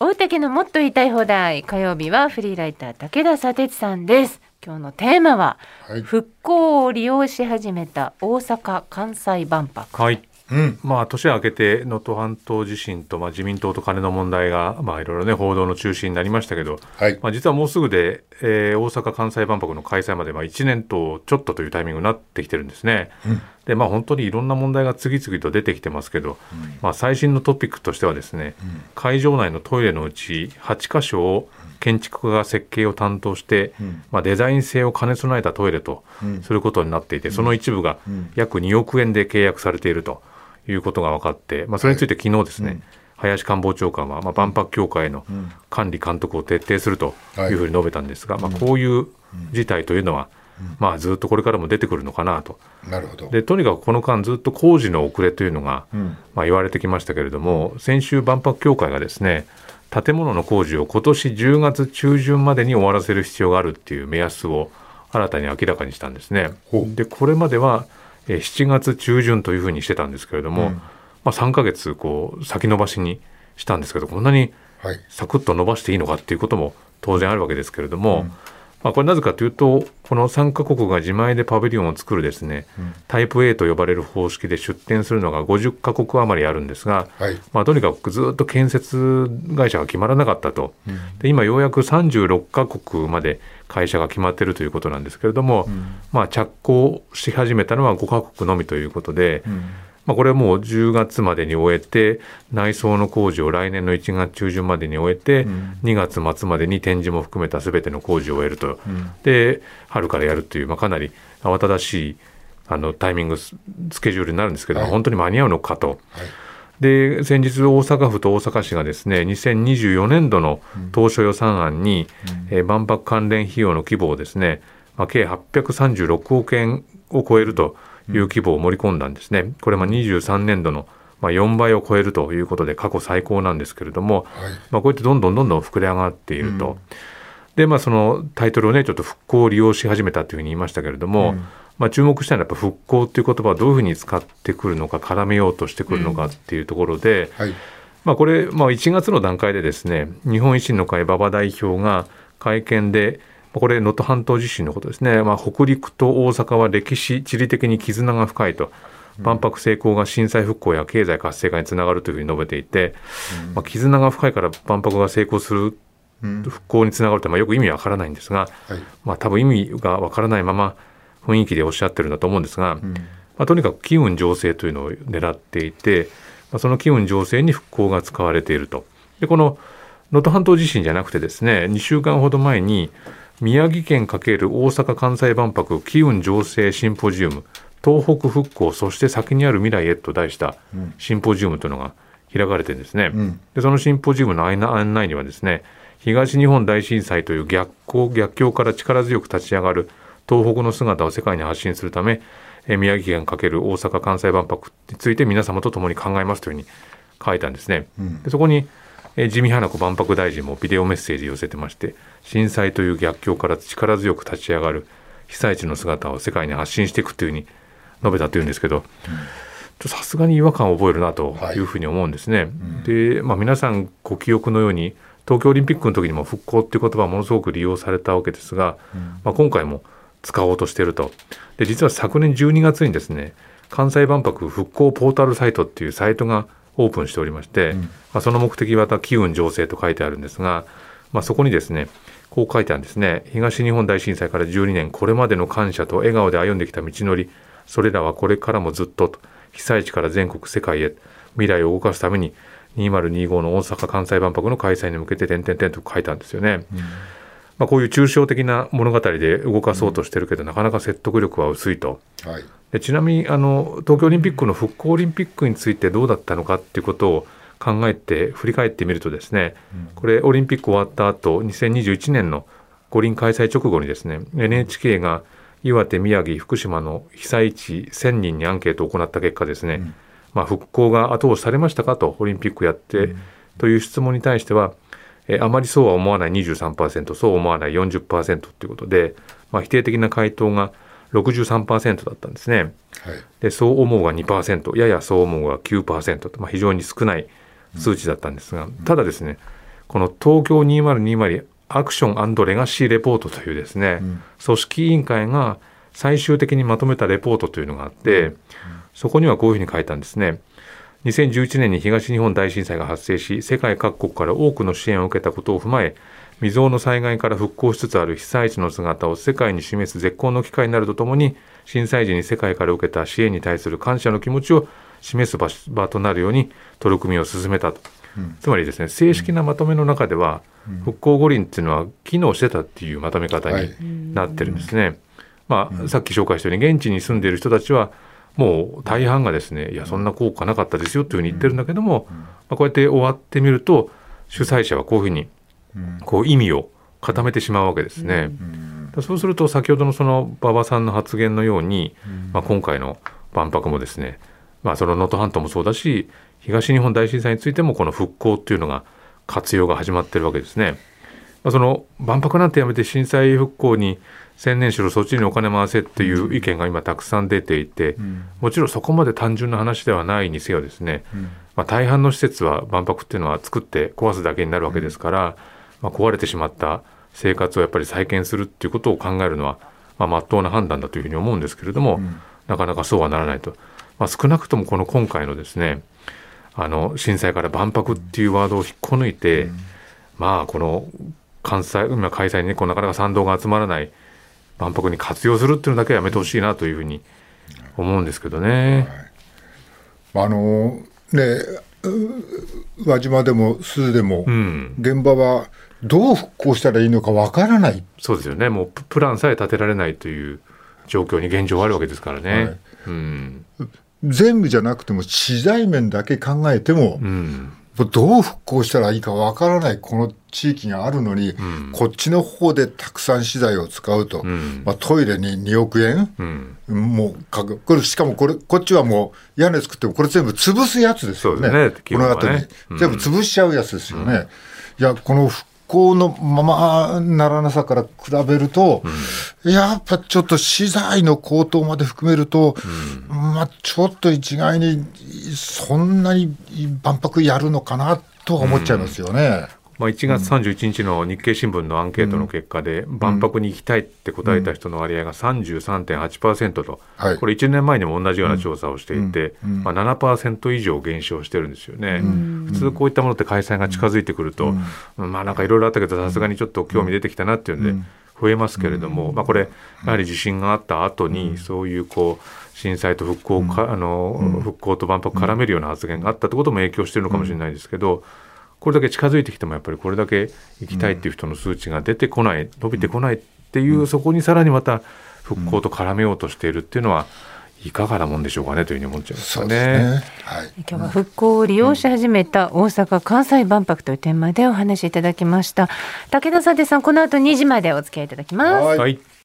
大竹のもっと言いたい放題火曜日はフリーライター武田砂鉄さんです今日のテーマは、はい復興を利用し始めた大阪・関西万博はい。うん。まあ、年明けて能登半島地震と、まあ、自民党と金の問題が、まあ、いろいろね、報道の中心になりましたけど、はい。まあ、実はもうすぐで、えー大阪・関西万博の開催まで、まあ、1年とちょっとというタイミングになってきてるんですね。うんで、まあ、本当にいろんな問題が次々と出てきてますけど、まあ、最新のトピックとしてはですね、会場内のトイレのうち8箇所を建築家が設計を担当して、うん。まあ、デザイン性を兼ね備えたトイレとうん。することになっていて、その一部がうん。約2億円で契約されているということが分かって、まあ、それについて昨日ですね、うん。林官房長官は、まあ、万博協会のうん。管理監督を徹底するとはいいうふうに述べたんですが、まあ、こういう事態というのは、まあ、ずっとこれからも出てくるのかなと。なるほど。でとにかくこの間ずっと工事の遅れというのが、うんまあ、言われてきましたけれども先週万博協会がですね建物の工事を今年10月中旬までに終わらせる必要があるっていう目安を新たに明らかにしたんですね。でこれまではえー7月中旬というふうにしてたんですけれども、うんまあ、3ヶ月こう先延ばしにしたんですけどこんなにはい。サクッと伸ばしていいのかっていうことも当然あるわけですけれども、まあ、これなぜかというとこの3カ国が自前でパビリオンを作るですね、うん。タイプ A と呼ばれる方式で出展するのが50カ国余りあるんですが、はい。まあ、とにかくずっと建設会社が決まらなかったと、うん。で今ようやく36カ国まで会社が決まっているということなんですけれども、ん。まあ、着工し始めたのは5カ国のみということで、うんまあ、これはもう10月までに終えて内装の工事を来年の1月中旬までに終えて、うん。2月末までに展示も含めた全ての工事を終えると、うん。で春からやるという、まあ、かなり慌ただしいあのタイミングススケジュールになるんですけど、はい。本当に間に合うのかと。はい。で先日大阪府と大阪市がですね2024年度の当初予算案に、えー万博関連費用の規模をですね、まあ、計836億円を超えるという規模を盛り込んだんですね。これまあ23年度のまあ4倍を超えるということで過去最高なんですけれども、はい。まあ、こうやってどんどんどんどん膨れ上がっていると。でまあそのタイトルをねちょっと復興を利用し始めたというふうに言いましたけれども、うんまあ、注目したのはやっぱ復興っていう言葉をどういうふうに使ってくるのか絡めようとしてくるのかっていうところで、はい。まあ、これ、まあ、1月の段階でですね日本維新の会馬場代表が会見でまあこれ能登半島地震のことですね、まあ、北陸と大阪は歴史地理的に絆が深いと。万博成功が震災復興や経済活性化につながるというふうに述べていて、まあ、絆が深いから万博が成功するうん。復興につながるってまあよく意味わからないんですが、はい。まあ、多分意味がわからないまま雰囲気でおっしゃってるんだと思うんですが、うん。まあ、とにかく機運醸成というのを狙っていて、まあ、その機運醸成に復興が使われていると。でこの能登半島地震じゃなくてですね2週間ほど前に宮城県×大阪・関西万博機運醸成シンポジウム東北復興そして先にある未来へと題したうんシンポジウムというのが開かれてですね。うんでそのシンポジウムの案内案内にはですね東日本大震災という逆行逆境から力強く立ち上がる東北の姿を世界に発信するためえー宮城県×大阪・関西万博について皆様と共に考えますというふうに書いたんですね。うんでそこに、えー自見花子万博大臣もビデオメッセージ寄せてまして震災という逆境から力強く立ち上がる被災地の姿を世界に発信していくというふうに述べたというんですけど、さすがに違和感を覚えるなというふうに思うんですね。で、まあ、皆さんご記憶のように東京オリンピックの時にも復興っていう言葉はものすごく利用されたわけですが、まあ、今回も使おうとしていると。で実は昨年12月にですね関西万博復興ポータルサイトっていうサイトがオープンしておりまして、ん。まあ、その目的はまた機運醸成と書いてあるんですが、まあ、そこにですねこう書いてあるんですね。東日本大震災から12年これまでの感謝と笑顔で歩んできた道のりそれらはこれからもずっとと。被災地から全国世界へ未来を動かすために2025の大阪・関西万博の開催に向けて点々々と書いたんですよね。まあ、こういう抽象的な物語で動かそうとしてるけど、なかなか説得力は薄いと。はい。でちなみにあの東京オリンピックの復興オリンピックについてどうだったのかっていうことを考えて振り返ってみるとですね、これオリンピック終わった後2021年の五輪開催直後にですね NHK が岩手宮城福島の被災地1000人にアンケートを行った結果ですね、んまあ、復興が後押しされましたかとオリンピックやって、という質問に対してはえーあまりそうは思わない23%そう思わない40%ということで、まあ、否定的な回答が63%だったんですね。はい。でそう思うが2%ややそう思うが9%と、まあ、非常に少ない数値だったんですが、ただですねこの東京2020アクションレガシーレポートというですね、うん組織委員会が最終的にまとめたレポートというのがあって、そこにはこういうふうに書いたんですね。2011年に東日本大震災が発生し、世界各国から多くの支援を受けたことを踏まえ、未曾有の災害から復興しつつある被災地の姿を世界に示す絶好の機会になるとともに、震災時に世界から受けた支援に対する感謝の気持ちを示す場場となるように取り組みを進めたと。つまりですね、正式なまとめの中では、復興五輪っていうのは機能してたっていうまとめ方はいになってるんですね。まあ、さっき紹介したように現地に住んでいる人たちはもう大半がですねいやそんな効果なかったですよというふうに言ってるんだけども、まあ、こうやって終わってみると主催者はこういうふうにうんこう意味を固めてしまうわけですね。うんそうすると先ほどのその馬場さんの発言のように、まあ、今回の万博もですね、まあ、その能登半島もそうだし東日本大震災についてもこの復興っていうのが活用が始まってるわけですね。まあ、その万博なんてやめて震災復興に専念しろそっちにお金回せっていう意見が今たくさん出ていて、うん。もちろんそこまで単純な話ではないにせよですね、まあ、大半の施設は万博っていうのは作って壊すだけになるわけですから、まあ、壊れてしまった生活をやっぱり再建するっていうことを考えるのはまあ、真っ当な判断だというふうに思うんですけれども、ん。なかなかそうはならないと、まあ、少なくともこの今回のですねあの震災から万博っていうワードを引っこ抜いて、まあこの関西今開催にねこうなかなか賛同が集まらない万博に活用するっていうのだけはやめてほしいなというふうに思うんですけどね。あのねう輪島でも珠洲でも、うん、現場はどう復興したらいいのかわからない、そうですよね。もうププランさえ立てられないという状況に現状はあるわけですからね。はい。うん。全部じゃなくても資材面だけ考えてもう、んどう復興したらいいかわからないこの地域があるのに、ん。こっちの方でたくさん資材を使うと、うん。まあ、トイレに2億円、うん。もうかこれしかもこれこっちはもう屋根作ってもこれ全部潰すやつですよね。ね基この後に、全部潰しちゃうやつですよね、いやこの復興のままならなさから比べると、やっぱちょっと資材の高騰まで含めると、まあちょっと一概にそんなに万博やるのかなとは思っちゃいますよね。まあ、1月31日の日経新聞のアンケートの結果で、万博に行きたいって答えた人の割合が33.8%と、はい。これ1年前にも同じような調査をしていて、うん。まあ、7%以上減少してるんですよね。普通こういったものって開催が近づいてくると、まあなんかいろいろあったけどさすがにちょっと興味出てきたなっていうんで増えますけれども、まあ、これやはり地震があった後にそういうこう震災と復興か、あの復興と万博絡めるような発言があったってことも影響してるのかもしれないですけど、これだけ近づいてきてもやっぱりこれだけ行きたいっていう人の数値が出てこない伸びてこないっていう、そこにさらにまた復興と絡めようとしているっていうのはいかがなもんでしょうかねというふうに思っちゃいますそうよですね。ね。はい。今日は復興を利用し始めた大阪・関西万博というテーマでお話しいただきました。武田さてさん、この後2時までお付き合いいただきます。はいはい